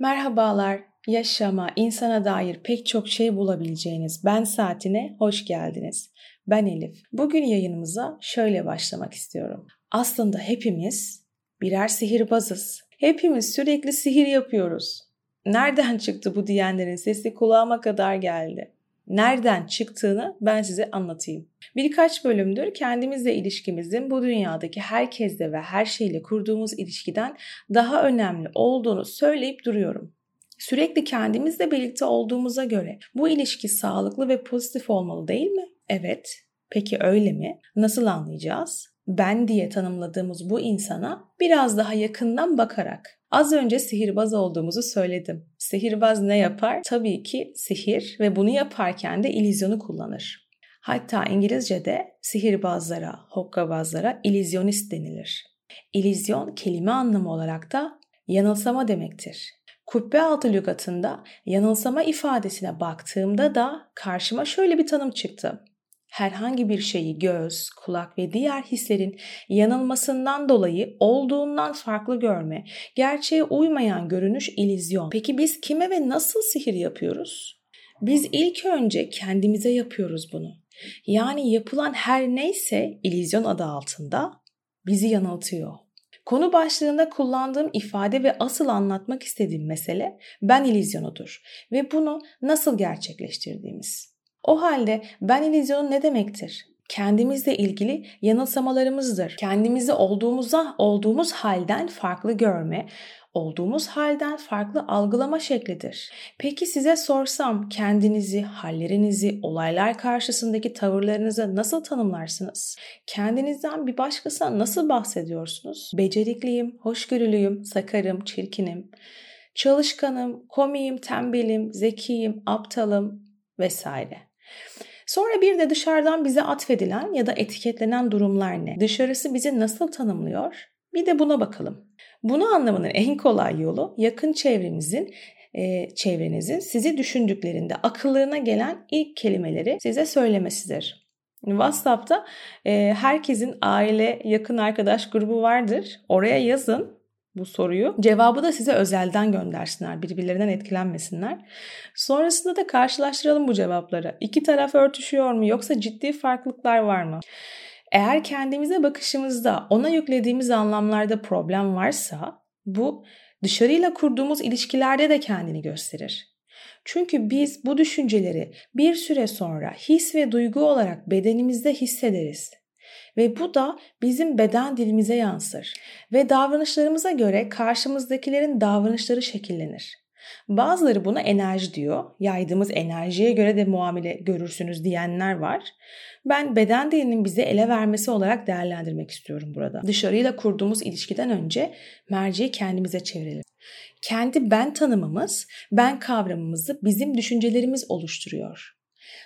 Merhabalar, yaşama, insana dair pek çok şey bulabileceğiniz Ben Saatine hoş geldiniz. Ben Elif. Bugün yayınımıza şöyle başlamak istiyorum. Aslında hepimiz birer sihirbazız. Hepimiz sürekli sihir yapıyoruz. Nereden çıktı bu diyenlerin sesi kulağıma kadar geldi nereden çıktığını ben size anlatayım. Birkaç bölümdür kendimizle ilişkimizin bu dünyadaki herkesle ve her şeyle kurduğumuz ilişkiden daha önemli olduğunu söyleyip duruyorum. Sürekli kendimizle birlikte olduğumuza göre bu ilişki sağlıklı ve pozitif olmalı değil mi? Evet. Peki öyle mi? Nasıl anlayacağız? Ben diye tanımladığımız bu insana biraz daha yakından bakarak Az önce sihirbaz olduğumuzu söyledim. Sihirbaz ne yapar? Tabii ki sihir ve bunu yaparken de ilizyonu kullanır. Hatta İngilizce'de sihirbazlara, hokkabazlara ilizyonist denilir. İlizyon kelime anlamı olarak da yanılsama demektir. Kubbe altı lügatında yanılsama ifadesine baktığımda da karşıma şöyle bir tanım çıktı herhangi bir şeyi göz, kulak ve diğer hislerin yanılmasından dolayı olduğundan farklı görme, gerçeğe uymayan görünüş ilizyon. Peki biz kime ve nasıl sihir yapıyoruz? Biz ilk önce kendimize yapıyoruz bunu. Yani yapılan her neyse ilizyon adı altında bizi yanıltıyor. Konu başlığında kullandığım ifade ve asıl anlatmak istediğim mesele ben ilizyonudur ve bunu nasıl gerçekleştirdiğimiz. O halde ben illüzyonun ne demektir? Kendimizle ilgili yanılsamalarımızdır. Kendimizi olduğumuza, olduğumuz halden farklı görme, olduğumuz halden farklı algılama şeklidir. Peki size sorsam kendinizi, hallerinizi, olaylar karşısındaki tavırlarınızı nasıl tanımlarsınız? Kendinizden bir başkasına nasıl bahsediyorsunuz? Becerikliyim, hoşgörülüyüm, sakarım, çirkinim, çalışkanım, komiyim, tembelim, zekiyim, aptalım vesaire. Sonra bir de dışarıdan bize atfedilen ya da etiketlenen durumlar ne? Dışarısı bizi nasıl tanımlıyor? Bir de buna bakalım. Bunu anlamanın en kolay yolu yakın çevremizin e, çevrenizin sizi düşündüklerinde akıllarına gelen ilk kelimeleri size söylemesidir. WhatsApp'ta e, herkesin aile, yakın arkadaş grubu vardır. Oraya yazın bu soruyu. Cevabı da size özelden göndersinler. Birbirlerinden etkilenmesinler. Sonrasında da karşılaştıralım bu cevapları. İki taraf örtüşüyor mu yoksa ciddi farklılıklar var mı? Eğer kendimize bakışımızda ona yüklediğimiz anlamlarda problem varsa bu dışarıyla kurduğumuz ilişkilerde de kendini gösterir. Çünkü biz bu düşünceleri bir süre sonra his ve duygu olarak bedenimizde hissederiz. Ve bu da bizim beden dilimize yansır ve davranışlarımıza göre karşımızdakilerin davranışları şekillenir. Bazıları buna enerji diyor. Yaydığımız enerjiye göre de muamele görürsünüz diyenler var. Ben beden dilinin bize ele vermesi olarak değerlendirmek istiyorum burada. Dışarıyla kurduğumuz ilişkiden önce merceği kendimize çevirelim. Kendi ben tanımımız, ben kavramımızı bizim düşüncelerimiz oluşturuyor.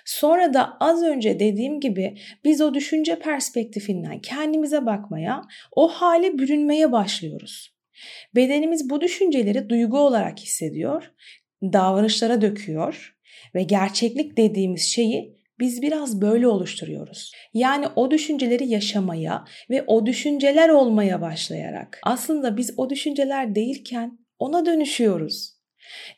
Sonra da az önce dediğim gibi biz o düşünce perspektifinden kendimize bakmaya, o hale bürünmeye başlıyoruz. Bedenimiz bu düşünceleri duygu olarak hissediyor, davranışlara döküyor ve gerçeklik dediğimiz şeyi biz biraz böyle oluşturuyoruz. Yani o düşünceleri yaşamaya ve o düşünceler olmaya başlayarak aslında biz o düşünceler değilken ona dönüşüyoruz.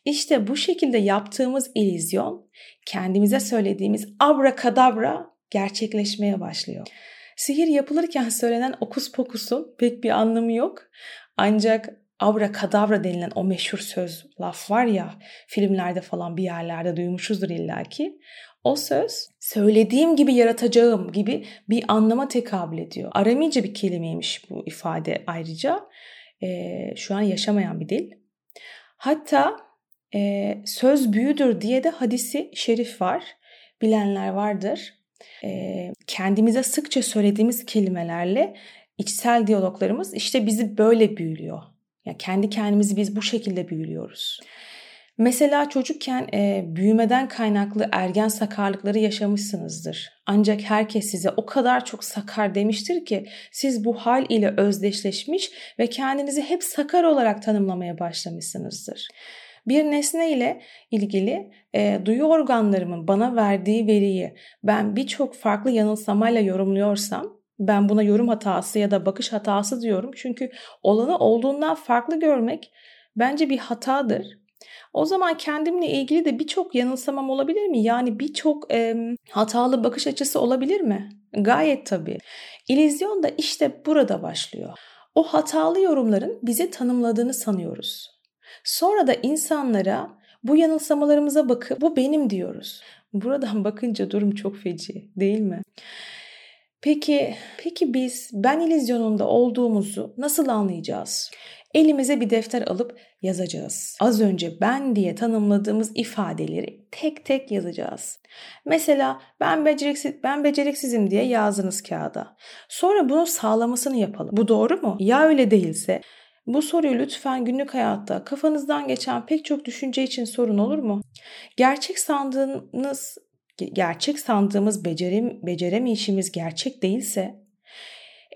İşte bu şekilde yaptığımız illüzyon kendimize söylediğimiz abrakadabra gerçekleşmeye başlıyor. Sihir yapılırken söylenen okus pokusun pek bir anlamı yok. Ancak abrakadabra denilen o meşhur söz laf var ya filmlerde falan bir yerlerde duymuşuzdur illaki. O söz söylediğim gibi yaratacağım gibi bir anlama tekabül ediyor. Aramice bir kelimeymiş bu ifade ayrıca. Ee, şu an yaşamayan bir dil. Hatta e, söz büyüdür diye de hadisi şerif var. Bilenler vardır. E, kendimize sıkça söylediğimiz kelimelerle içsel diyaloglarımız işte bizi böyle büyülüyor. Yani kendi kendimizi biz bu şekilde büyülüyoruz. Mesela çocukken e, büyümeden kaynaklı ergen sakarlıkları yaşamışsınızdır. Ancak herkes size o kadar çok sakar demiştir ki siz bu hal ile özdeşleşmiş ve kendinizi hep sakar olarak tanımlamaya başlamışsınızdır. Bir nesne ile ilgili e, duyu organlarımın bana verdiği veriyi ben birçok farklı yanılsamayla yorumluyorsam ben buna yorum hatası ya da bakış hatası diyorum. Çünkü olanı olduğundan farklı görmek bence bir hatadır O zaman kendimle ilgili de birçok yanılsamam olabilir mi? Yani birçok e, hatalı bakış açısı olabilir mi? Gayet tabii. İllüzyon da işte burada başlıyor. O hatalı yorumların bizi tanımladığını sanıyoruz. Sonra da insanlara bu yanılsamalarımıza bakıp bu benim diyoruz. Buradan bakınca durum çok feci değil mi? Peki, peki biz ben ilizyonunda olduğumuzu nasıl anlayacağız? Elimize bir defter alıp yazacağız. Az önce ben diye tanımladığımız ifadeleri tek tek yazacağız. Mesela ben beceriksiz ben beceriksizim diye yazdınız kağıda. Sonra bunu sağlamasını yapalım. Bu doğru mu? Ya öyle değilse bu soruyu lütfen günlük hayatta kafanızdan geçen pek çok düşünce için sorun olur mu? Gerçek sandığınız gerçek sandığımız becerim, beceremeyişimiz gerçek değilse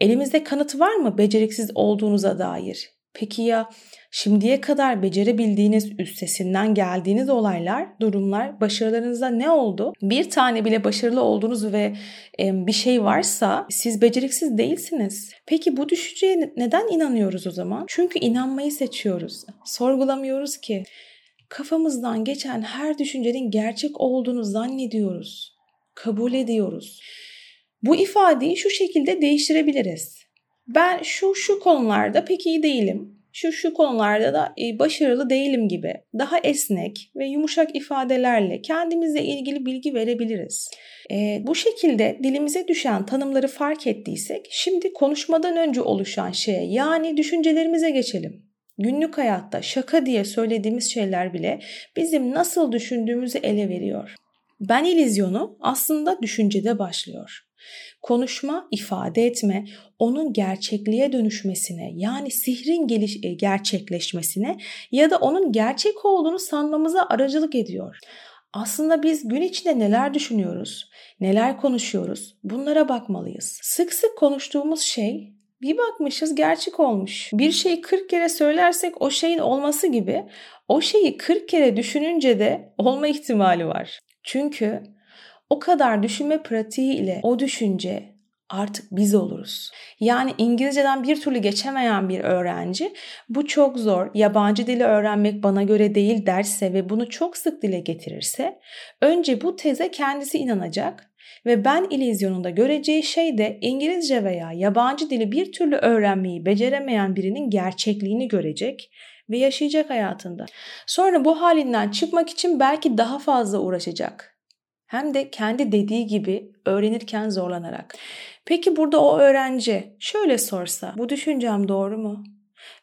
elimizde kanıt var mı beceriksiz olduğunuza dair? Peki ya şimdiye kadar becerebildiğiniz üstesinden geldiğiniz olaylar, durumlar, başarılarınızda ne oldu? Bir tane bile başarılı olduğunuz ve bir şey varsa siz beceriksiz değilsiniz. Peki bu düşünceye neden inanıyoruz o zaman? Çünkü inanmayı seçiyoruz. Sorgulamıyoruz ki. Kafamızdan geçen her düşüncenin gerçek olduğunu zannediyoruz. Kabul ediyoruz. Bu ifadeyi şu şekilde değiştirebiliriz ben şu şu konularda pek iyi değilim. Şu şu konularda da e, başarılı değilim gibi daha esnek ve yumuşak ifadelerle kendimizle ilgili bilgi verebiliriz. E, bu şekilde dilimize düşen tanımları fark ettiysek şimdi konuşmadan önce oluşan şeye yani düşüncelerimize geçelim. Günlük hayatta şaka diye söylediğimiz şeyler bile bizim nasıl düşündüğümüzü ele veriyor. Ben ilizyonu aslında düşüncede başlıyor. Konuşma, ifade etme, onun gerçekliğe dönüşmesine yani sihrin geliş, e, gerçekleşmesine ya da onun gerçek olduğunu sanmamıza aracılık ediyor. Aslında biz gün içinde neler düşünüyoruz, neler konuşuyoruz bunlara bakmalıyız. Sık sık konuştuğumuz şey bir bakmışız gerçek olmuş. Bir şeyi 40 kere söylersek o şeyin olması gibi o şeyi 40 kere düşününce de olma ihtimali var. Çünkü o kadar düşünme pratiği ile o düşünce artık biz oluruz. Yani İngilizceden bir türlü geçemeyen bir öğrenci bu çok zor, yabancı dili öğrenmek bana göre değil derse ve bunu çok sık dile getirirse önce bu teze kendisi inanacak ve ben ilizyonunda göreceği şey de İngilizce veya yabancı dili bir türlü öğrenmeyi beceremeyen birinin gerçekliğini görecek ve yaşayacak hayatında. Sonra bu halinden çıkmak için belki daha fazla uğraşacak hem de kendi dediği gibi öğrenirken zorlanarak. Peki burada o öğrenci şöyle sorsa bu düşüncem doğru mu?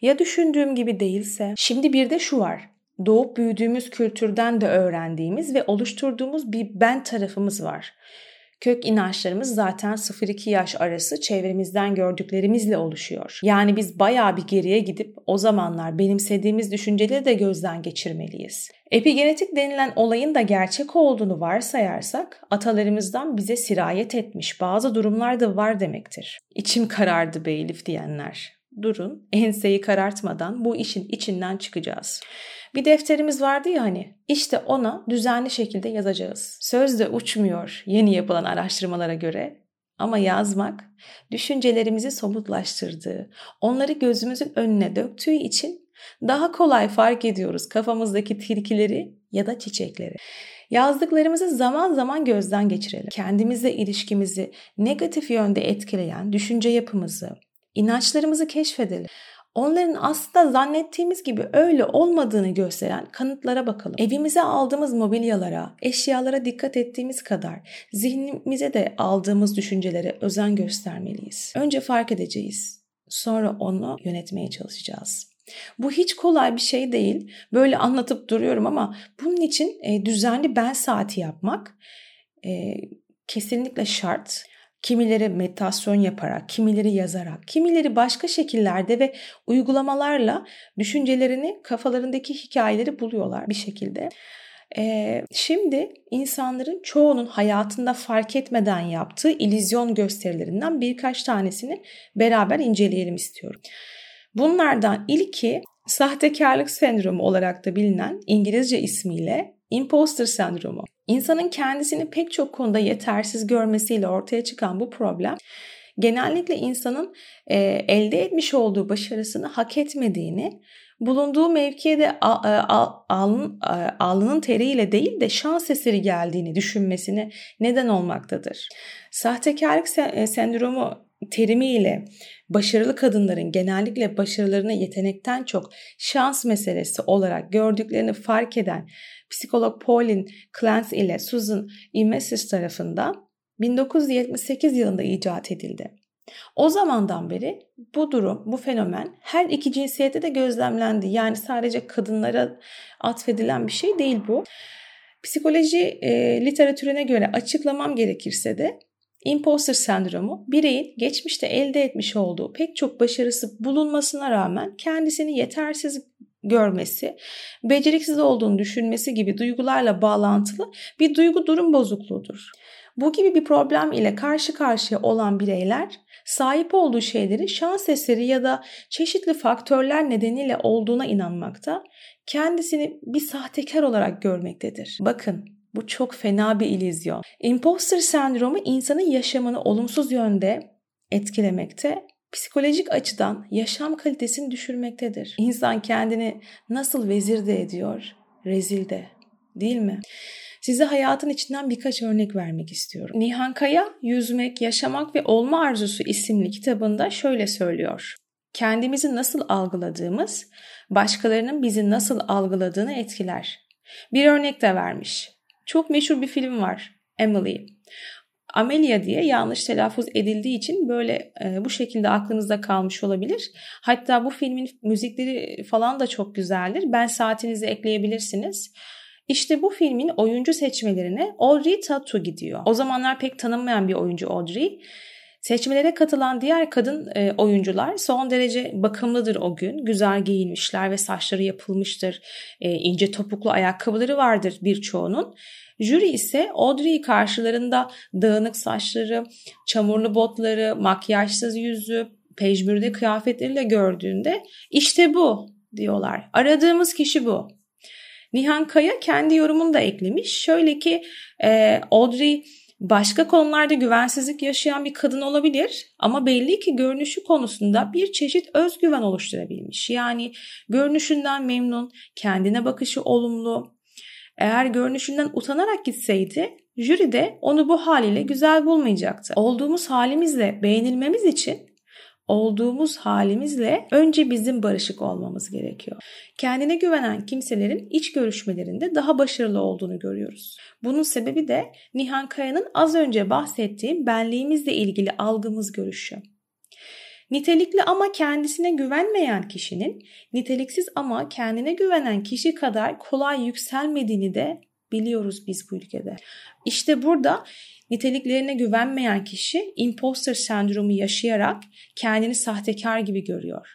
Ya düşündüğüm gibi değilse? Şimdi bir de şu var. Doğup büyüdüğümüz kültürden de öğrendiğimiz ve oluşturduğumuz bir ben tarafımız var. Kök inançlarımız zaten 0-2 yaş arası çevremizden gördüklerimizle oluşuyor. Yani biz bayağı bir geriye gidip o zamanlar benimsediğimiz düşünceleri de gözden geçirmeliyiz. Epigenetik denilen olayın da gerçek olduğunu varsayarsak atalarımızdan bize sirayet etmiş bazı durumlar da var demektir. İçim karardı be diyenler. Durun enseyi karartmadan bu işin içinden çıkacağız. Bir defterimiz vardı ya hani işte ona düzenli şekilde yazacağız. Söz de uçmuyor yeni yapılan araştırmalara göre ama yazmak düşüncelerimizi somutlaştırdığı, onları gözümüzün önüne döktüğü için daha kolay fark ediyoruz kafamızdaki tilkileri ya da çiçekleri. Yazdıklarımızı zaman zaman gözden geçirelim. Kendimizle ilişkimizi negatif yönde etkileyen düşünce yapımızı, inançlarımızı keşfedelim. Onların aslında zannettiğimiz gibi öyle olmadığını gösteren kanıtlara bakalım. Evimize aldığımız mobilyalara, eşyalara dikkat ettiğimiz kadar zihnimize de aldığımız düşüncelere özen göstermeliyiz. Önce fark edeceğiz. Sonra onu yönetmeye çalışacağız. Bu hiç kolay bir şey değil. Böyle anlatıp duruyorum ama bunun için e, düzenli ben saati yapmak e, kesinlikle şart. Kimileri meditasyon yaparak, kimileri yazarak, kimileri başka şekillerde ve uygulamalarla düşüncelerini, kafalarındaki hikayeleri buluyorlar bir şekilde. Ee, şimdi insanların çoğunun hayatında fark etmeden yaptığı ilizyon gösterilerinden birkaç tanesini beraber inceleyelim istiyorum. Bunlardan ilki sahtekarlık sendromu olarak da bilinen İngilizce ismiyle imposter sendromu. İnsanın kendisini pek çok konuda yetersiz görmesiyle ortaya çıkan bu problem genellikle insanın e, elde etmiş olduğu başarısını hak etmediğini, bulunduğu mevkiye de alnın, alnının teriyle değil de şans eseri geldiğini düşünmesine neden olmaktadır. Sahtekarlık sendromu terimiyle başarılı kadınların genellikle başarılarını yetenekten çok şans meselesi olarak gördüklerini fark eden psikolog Pauline Clance ile Susan Imesis tarafından 1978 yılında icat edildi. O zamandan beri bu durum, bu fenomen her iki cinsiyette de gözlemlendi. Yani sadece kadınlara atfedilen bir şey değil bu. Psikoloji e, literatürüne göre açıklamam gerekirse de Imposter sendromu bireyin geçmişte elde etmiş olduğu pek çok başarısı bulunmasına rağmen kendisini yetersiz görmesi, beceriksiz olduğunu düşünmesi gibi duygularla bağlantılı bir duygu durum bozukluğudur. Bu gibi bir problem ile karşı karşıya olan bireyler sahip olduğu şeyleri şans eseri ya da çeşitli faktörler nedeniyle olduğuna inanmakta, kendisini bir sahtekar olarak görmektedir. Bakın bu çok fena bir ilizyon. Imposter sendromu insanın yaşamını olumsuz yönde etkilemekte, psikolojik açıdan yaşam kalitesini düşürmektedir. İnsan kendini nasıl vezir de ediyor, rezil de değil mi? Size hayatın içinden birkaç örnek vermek istiyorum. Nihan Kaya, Yüzmek, Yaşamak ve Olma Arzusu isimli kitabında şöyle söylüyor. Kendimizi nasıl algıladığımız, başkalarının bizi nasıl algıladığını etkiler. Bir örnek de vermiş. Çok meşhur bir film var, Emily. Amelia diye yanlış telaffuz edildiği için böyle e, bu şekilde aklınızda kalmış olabilir. Hatta bu filmin müzikleri falan da çok güzeldir. Ben saatinizi ekleyebilirsiniz. İşte bu filmin oyuncu seçmelerine Audrey Tautou gidiyor. O zamanlar pek tanınmayan bir oyuncu Audrey. Seçmelere katılan diğer kadın e, oyuncular son derece bakımlıdır o gün. Güzel giyinmişler ve saçları yapılmıştır. E, ince topuklu ayakkabıları vardır birçoğunun. Jüri ise Audrey karşılarında dağınık saçları, çamurlu botları, makyajsız yüzü, pejmürde kıyafetleriyle gördüğünde işte bu diyorlar. Aradığımız kişi bu. Nihan Kaya kendi yorumunu da eklemiş. Şöyle ki e, Audrey başka konularda güvensizlik yaşayan bir kadın olabilir ama belli ki görünüşü konusunda bir çeşit özgüven oluşturabilmiş. Yani görünüşünden memnun, kendine bakışı olumlu. Eğer görünüşünden utanarak gitseydi jüri de onu bu haliyle güzel bulmayacaktı. Olduğumuz halimizle beğenilmemiz için olduğumuz halimizle önce bizim barışık olmamız gerekiyor. Kendine güvenen kimselerin iç görüşmelerinde daha başarılı olduğunu görüyoruz. Bunun sebebi de Nihan Kaya'nın az önce bahsettiğim benliğimizle ilgili algımız görüşü. Nitelikli ama kendisine güvenmeyen kişinin niteliksiz ama kendine güvenen kişi kadar kolay yükselmediğini de biliyoruz biz bu ülkede. İşte burada Niteliklerine güvenmeyen kişi imposter sendromu yaşayarak kendini sahtekar gibi görüyor.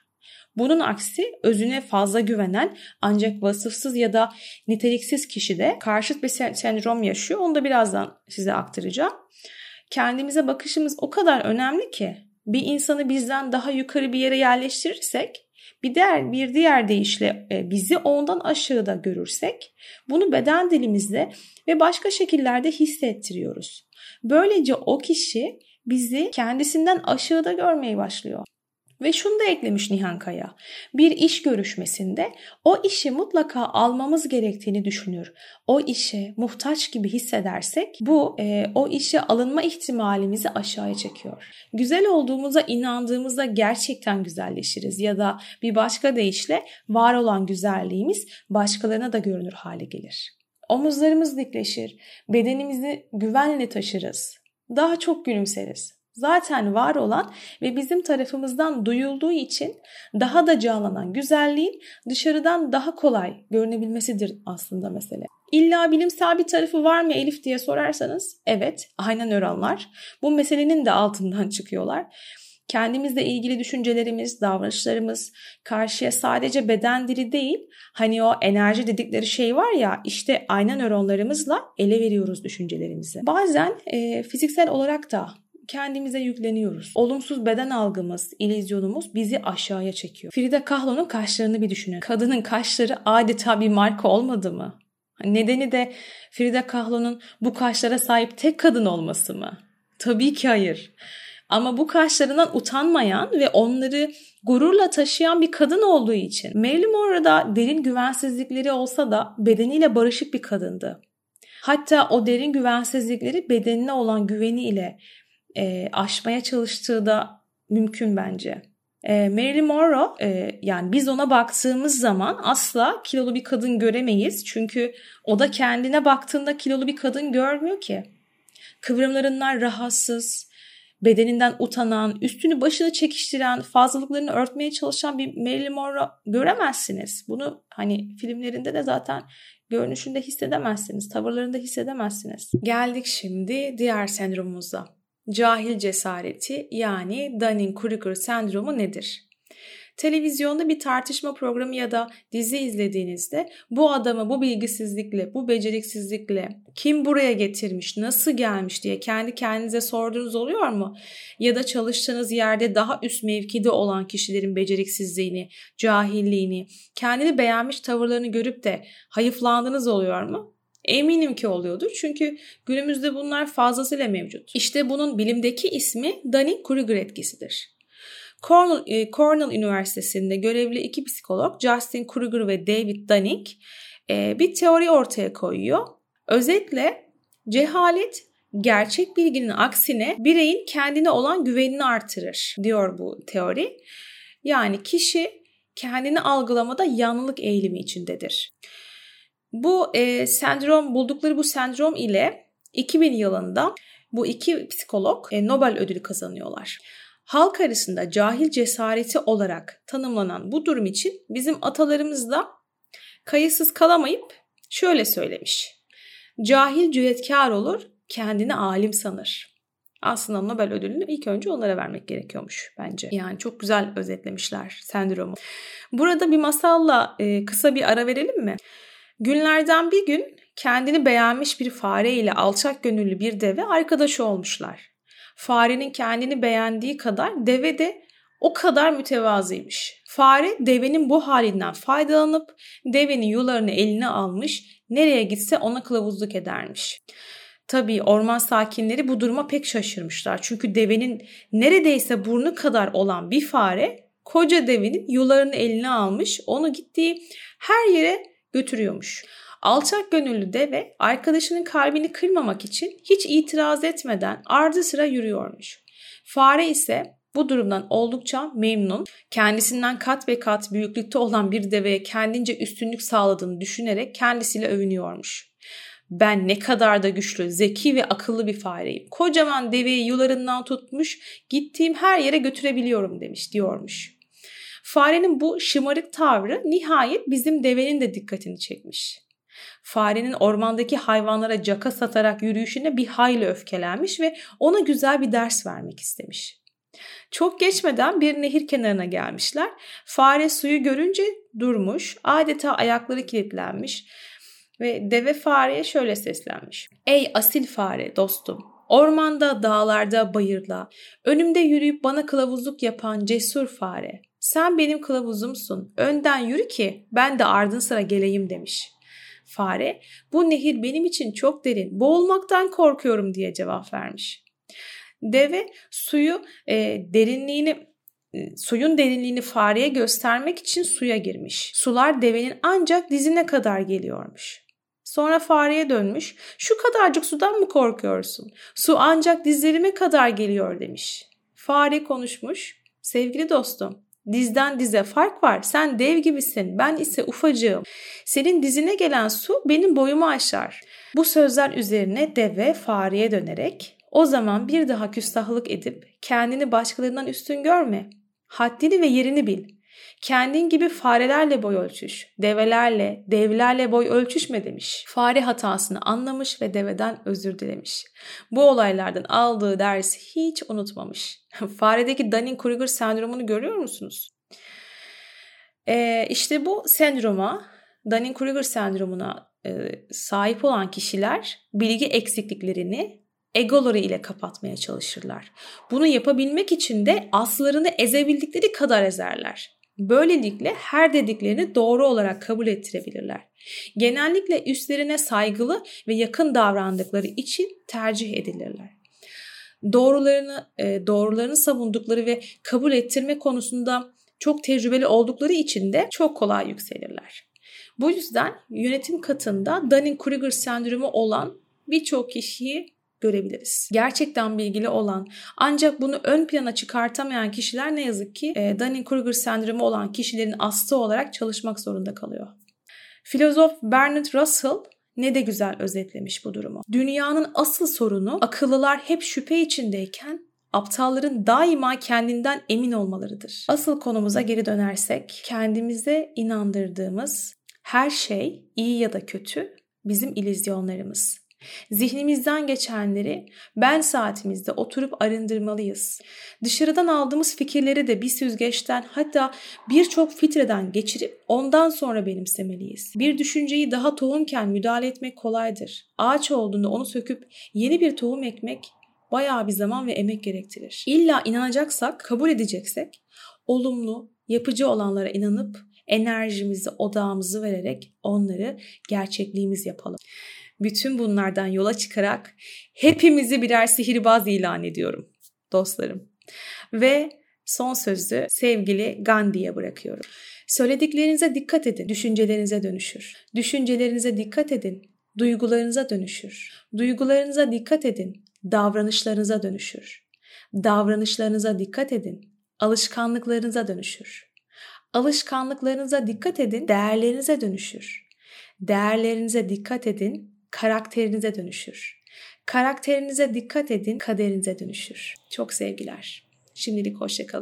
Bunun aksi özüne fazla güvenen ancak vasıfsız ya da niteliksiz kişi de karşıt bir sendrom yaşıyor. Onu da birazdan size aktaracağım. Kendimize bakışımız o kadar önemli ki bir insanı bizden daha yukarı bir yere yerleştirirsek bir diğer bir diğer deyişle e, bizi ondan aşağıda görürsek bunu beden dilimizle ve başka şekillerde hissettiriyoruz. Böylece o kişi bizi kendisinden aşağıda görmeye başlıyor. Ve şunu da eklemiş Nihan Kaya. Bir iş görüşmesinde o işi mutlaka almamız gerektiğini düşünür. O işe muhtaç gibi hissedersek bu e, o işe alınma ihtimalimizi aşağıya çekiyor. Güzel olduğumuza inandığımızda gerçekten güzelleşiriz ya da bir başka deyişle var olan güzelliğimiz başkalarına da görünür hale gelir. Omuzlarımız dikleşir, bedenimizi güvenle taşırız. Daha çok gülümseriz. Zaten var olan ve bizim tarafımızdan duyulduğu için daha da canlanan güzelliğin dışarıdan daha kolay görünebilmesidir aslında mesele. İlla bilimsel bir tarafı var mı Elif diye sorarsanız evet aynen nöronlar bu meselenin de altından çıkıyorlar kendimizle ilgili düşüncelerimiz, davranışlarımız karşıya sadece beden dili değil, hani o enerji dedikleri şey var ya işte ayna nöronlarımızla ele veriyoruz düşüncelerimizi. Bazen e, fiziksel olarak da kendimize yükleniyoruz. Olumsuz beden algımız, ilizyonumuz bizi aşağıya çekiyor. Frida Kahlo'nun kaşlarını bir düşünün. Kadının kaşları adeta bir marka olmadı mı? Nedeni de Frida Kahlo'nun bu kaşlara sahip tek kadın olması mı? Tabii ki hayır. Ama bu kaşlarından utanmayan ve onları gururla taşıyan bir kadın olduğu için Marilyn Monroe'da derin güvensizlikleri olsa da bedeniyle barışık bir kadındı. Hatta o derin güvensizlikleri bedenine olan güveniyle e, aşmaya çalıştığı da mümkün bence. E, Marilyn Monroe e, yani biz ona baktığımız zaman asla kilolu bir kadın göremeyiz. Çünkü o da kendine baktığında kilolu bir kadın görmüyor ki. Kıvrımlarından rahatsız, bedeninden utanan, üstünü başını çekiştiren, fazlalıklarını örtmeye çalışan bir Marilyn Monroe göremezsiniz. Bunu hani filmlerinde de zaten görünüşünde hissedemezsiniz, tavırlarında hissedemezsiniz. Geldik şimdi diğer sendromumuza. Cahil cesareti yani Dunning-Kruger sendromu nedir? Televizyonda bir tartışma programı ya da dizi izlediğinizde bu adamı bu bilgisizlikle, bu beceriksizlikle kim buraya getirmiş, nasıl gelmiş diye kendi kendinize sorduğunuz oluyor mu? Ya da çalıştığınız yerde daha üst mevkide olan kişilerin beceriksizliğini, cahilliğini, kendini beğenmiş tavırlarını görüp de hayıflandığınız oluyor mu? Eminim ki oluyordur çünkü günümüzde bunlar fazlasıyla mevcut. İşte bunun bilimdeki ismi Dunning-Kruger etkisidir. Cornell, e, Cornell Üniversitesi'nde görevli iki psikolog Justin Kruger ve David Dunning e, bir teori ortaya koyuyor. Özetle cehalet gerçek bilginin aksine bireyin kendine olan güvenini artırır diyor bu teori. Yani kişi kendini algılamada yanlılık eğilimi içindedir. Bu e, sendrom buldukları bu sendrom ile 2000 yılında bu iki psikolog e, Nobel ödülü kazanıyorlar. Halk arasında cahil cesareti olarak tanımlanan bu durum için bizim atalarımız da kayıtsız kalamayıp şöyle söylemiş. Cahil cüretkar olur, kendini alim sanır. Aslında Nobel ödülünü ilk önce onlara vermek gerekiyormuş bence. Yani çok güzel özetlemişler sendromu. Burada bir masalla e, kısa bir ara verelim mi? Günlerden bir gün kendini beğenmiş bir fare ile alçak gönüllü bir deve arkadaş olmuşlar. Farenin kendini beğendiği kadar deve de o kadar mütevazıymış. Fare devenin bu halinden faydalanıp devenin yularını eline almış, nereye gitse ona kılavuzluk edermiş. Tabii orman sakinleri bu duruma pek şaşırmışlar. Çünkü devenin neredeyse burnu kadar olan bir fare koca devenin yularını eline almış, onu gittiği her yere götürüyormuş. Alçak gönüllü deve arkadaşının kalbini kırmamak için hiç itiraz etmeden ardı sıra yürüyormuş. Fare ise bu durumdan oldukça memnun. Kendisinden kat ve kat büyüklükte olan bir deveye kendince üstünlük sağladığını düşünerek kendisiyle övünüyormuş. Ben ne kadar da güçlü, zeki ve akıllı bir fareyim. Kocaman deveyi yularından tutmuş, gittiğim her yere götürebiliyorum demiş diyormuş. Farenin bu şımarık tavrı nihayet bizim devenin de dikkatini çekmiş. Farenin ormandaki hayvanlara caka satarak yürüyüşüne bir hayli öfkelenmiş ve ona güzel bir ders vermek istemiş. Çok geçmeden bir nehir kenarına gelmişler. Fare suyu görünce durmuş, adeta ayakları kilitlenmiş ve deve fareye şöyle seslenmiş. Ey asil fare dostum, ormanda, dağlarda, bayırda, önümde yürüyüp bana kılavuzluk yapan cesur fare. Sen benim kılavuzumsun, önden yürü ki ben de ardın sıra geleyim demiş. Fare, bu nehir benim için çok derin, boğulmaktan korkuyorum diye cevap vermiş. Deve suyu e, derinliğini e, suyun derinliğini fareye göstermek için suya girmiş. Sular devenin ancak dizine kadar geliyormuş. Sonra fareye dönmüş. Şu kadarcık sudan mı korkuyorsun? Su ancak dizlerime kadar geliyor demiş. Fare konuşmuş. Sevgili dostum, Dizden dize fark var. Sen dev gibisin. Ben ise ufacığım. Senin dizine gelen su benim boyumu aşar. Bu sözler üzerine deve fareye dönerek o zaman bir daha küstahlık edip kendini başkalarından üstün görme. Haddini ve yerini bil. Kendin gibi farelerle boy ölçüş, develerle, devlerle boy ölçüşme demiş. Fare hatasını anlamış ve deveden özür dilemiş. Bu olaylardan aldığı dersi hiç unutmamış. Faredeki Dunning-Kruger sendromunu görüyor musunuz? Ee, işte bu sendroma, Dunning-Kruger sendromuna e, sahip olan kişiler bilgi eksikliklerini egoları ile kapatmaya çalışırlar. Bunu yapabilmek için de aslarını ezebildikleri kadar ezerler. Böylelikle her dediklerini doğru olarak kabul ettirebilirler. Genellikle üstlerine saygılı ve yakın davrandıkları için tercih edilirler. doğrularını e, doğrularını savundukları ve kabul ettirme konusunda çok tecrübeli oldukları için de çok kolay yükselirler. Bu yüzden yönetim katında Dunning-Kruger sendromu olan birçok kişiyi görebiliriz. Gerçekten bilgili olan ancak bunu ön plana çıkartamayan kişiler ne yazık ki e, Dunning-Kruger sendromu olan kişilerin aslı olarak çalışmak zorunda kalıyor. Filozof Bernard Russell ne de güzel özetlemiş bu durumu. Dünyanın asıl sorunu akıllılar hep şüphe içindeyken aptalların daima kendinden emin olmalarıdır. Asıl konumuza geri dönersek kendimize inandırdığımız her şey iyi ya da kötü bizim ilizyonlarımız. Zihnimizden geçenleri ben saatimizde oturup arındırmalıyız. Dışarıdan aldığımız fikirleri de bir süzgeçten hatta birçok filtreden geçirip ondan sonra benimsemeliyiz. Bir düşünceyi daha tohumken müdahale etmek kolaydır. Ağaç olduğunda onu söküp yeni bir tohum ekmek bayağı bir zaman ve emek gerektirir. İlla inanacaksak, kabul edeceksek olumlu, yapıcı olanlara inanıp enerjimizi, odağımızı vererek onları gerçekliğimiz yapalım. Bütün bunlardan yola çıkarak hepimizi birer sihirbaz ilan ediyorum dostlarım. Ve son sözü sevgili Gandhi'ye bırakıyorum. Söylediklerinize dikkat edin, düşüncelerinize dönüşür. Düşüncelerinize dikkat edin, duygularınıza dönüşür. Duygularınıza dikkat edin, davranışlarınıza dönüşür. Davranışlarınıza dikkat edin, alışkanlıklarınıza dönüşür. Alışkanlıklarınıza dikkat edin, değerlerinize dönüşür. Değerlerinize dikkat edin, karakterinize dönüşür. Karakterinize dikkat edin, kaderinize dönüşür. Çok sevgiler. Şimdilik hoşçakalın.